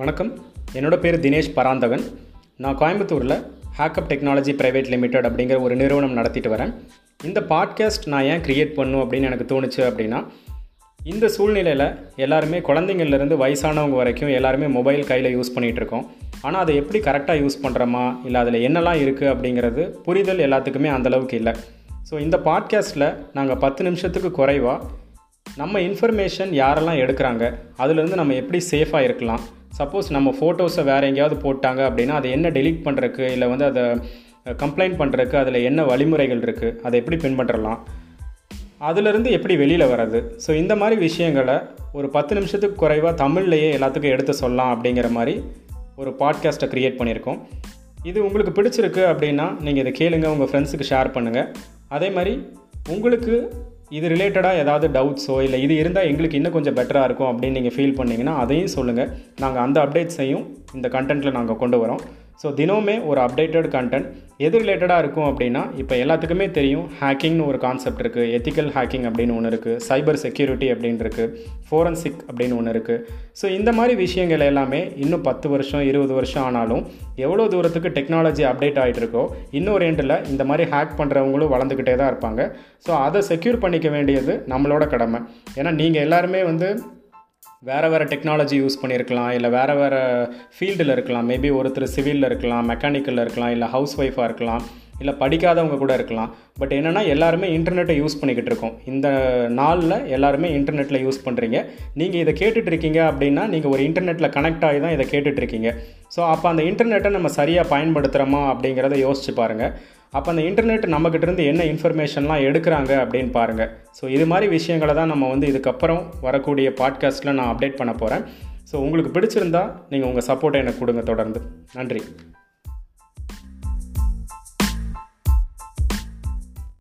வணக்கம். என்னோட பேர் தினேஷ் பராந்தகன். நான் கோயம்புத்தூரில் ஹேக்கப் டெக்னாலஜி ப்ரைவேட் லிமிடெட் அப்படிங்கிற ஒரு நிறுவனம் நடத்திட்டு வரேன். இந்த பாட்காஸ்ட் நான் ஏன் க்ரியேட் பண்ணும் அப்படின்னு எனக்கு தோணுச்சு அப்படின்னா இந்த சூழ்நிலையில் எல்லாருமே குழந்தைங்கள்லேருந்து வயசானவங்க வரைக்கும் எல்லாருமே மொபைல் கையில் யூஸ் பண்ணிகிட்டு இருக்கோம். ஆனால் அதை எப்படி கரெக்டாக யூஸ் பண்ணுறோமா இல்லை அதில் என்னெல்லாம் இருக்குது அப்படிங்கிறது புரிதல் எல்லாத்துக்குமே அந்தளவுக்கு இல்லை. ஸோ இந்த பாட்காஸ்ட்டில் நாங்கள் பத்து நிமிஷத்துக்கு குறைவாக நம்ம இன்ஃபர்மேஷன் யாரெல்லாம் எடுக்கிறாங்க அதுலேருந்து நம்ம எப்படி சேஃபாக இருக்கலாம்? சப்போஸ் நம்ம ஃபோட்டோஸை வேறு எங்கேயாவது போட்டாங்க அப்படின்னா அதை என்ன டெலீட் பண்ணுறக்கு இல்லை வந்து அதை கம்ப்ளைண்ட் பண்ணுறக்கு அதில் என்ன வழிமுறைகள் இருக்குது அதை எப்படி பின்பற்றலாம்? அதிலிருந்து எப்படி வெளியில் வர்றது? ஸோ இந்த மாதிரி விஷயங்களை ஒரு பத்து நிமிஷத்துக்கு குறைவாக தமிழ்லையே எல்லாத்துக்கும் எடுத்து சொல்லலாம் அப்படிங்கிற மாதிரி ஒரு பாட்காஸ்ட்டை க்ரியேட் பண்ணியிருக்கோம். இது உங்களுக்கு பிடிச்சிருக்கு அப்படின்னா நீங்கள் இதை கேளுங்கள் உங்கள் ஃப்ரெண்ட்ஸுக்கு ஷேர் பண்ணுங்கள் அதே மாதிரி உங்களுக்கு இது ரிலேட்டடாக ஏதாவது டவுட்ஸோ இல்லை இது இருந்தால் எங்களுக்கு இன்னும் கொஞ்சம் பெட்டராக இருக்கும் அப்படின்னு நீங்கள் ஃபீல் பண்ணிங்கன்னா அதையும் சொல்லுங்கள் நாங்கள் அந்த அப்டேட்ஸையும் இந்த கண்டென்ட்டில் நாங்கள் கொண்டு வரோம். ஸோ தினமுமே ஒரு அப்டேட்டட் கண்டென்ட் எது ரிலேட்டடாக இருக்கும் அப்படின்னா இப்போ எல்லாத்துக்குமே தெரியும் ஹேக்கிங்னு ஒரு கான்செப்ட் இருக்குது எத்திக்கல் ஹேக்கிங் அப்படின்னு ஒன்று இருக்குது சைபர் செக்யூரிட்டி அப்படின்னு இருக்குது ஃபோரன்சிக் அப்படின்னு ஒன்று இருக்குது ஸோ இந்த மாதிரி விஷயங்கள் எல்லாமே இன்னும் பத்து வருஷம் இருபது வருஷம் ஆனாலும் எவ்வளோ தூரத்துக்கு டெக்னாலஜி அப்டேட் ஆகிட்டு இருக்கோ இன்னொரு எண்டில் இந்த மாதிரி ஹேக் பண்ணுறவங்களும் வளர்ந்துக்கிட்டே தான் இருப்பாங்க. ஸோ அதை செக்யூர் பண்ணிக்க வேண்டியது நம்மளோட கடமை. ஏன்னா நீங்கள் எல்லாருமே வந்து வேறு வேறு டெக்னாலஜி யூஸ் பண்ணியிருக்கலாம் இல்லை வேறு வேறு ஃபீல்டில் இருக்கலாம். மேபி ஒருத்தர் சிவிலில் இருக்கலாம் மெக்கானிக்கலில் இருக்கலாம் இல்லை ஹவுஸ் ஒய்ஃபாக இருக்கலாம். இல்லை படிக்காதவங்க கூட இருக்கலாம். பட் என்னென்னா எல்லாருமே இன்டர்நெட்டை யூஸ் பண்ணிக்கிட்டு இருக்கோம். இந்த நாளில் எல்லாருமே இன்டர்நெட்டில் யூஸ் பண்ணுறீங்க நீங்கள் இதை கேட்டுட்ருக்கீங்க அப்படின்னா நீங்கள் ஒரு இன்டர்நெட்டில் கனெக்ட் ஆகி தான் இதை கேட்டுட்ருக்கீங்க ஸோ அப்போ அந்த இன்டர்நெட்டை நம்ம சரியாக பயன்படுத்துகிறோமா அப்படிங்கிறத யோசிச்சு பாருங்கள் அப்போ அந்த இன்டர்நெட் நம்மக்கிட்டேருந்து என்ன இன்ஃபர்மேஷன்லாம் எடுக்கிறாங்க அப்படின்னு பாருங்கள் ஸோ இது மாதிரி விஷயங்களை தான் நம்ம வந்து இதுக்கப்புறம் வரக்கூடிய பாட்காஸ்ட்டில் நான் அப்டேட் பண்ண போகிறேன் ஸோ உங்களுக்கு பிடிச்சிருந்தா நீங்கள் உங்கள் சப்போர்ட்டை எனக்கு கொடுங்க தொடர்ந்து. நன்றி.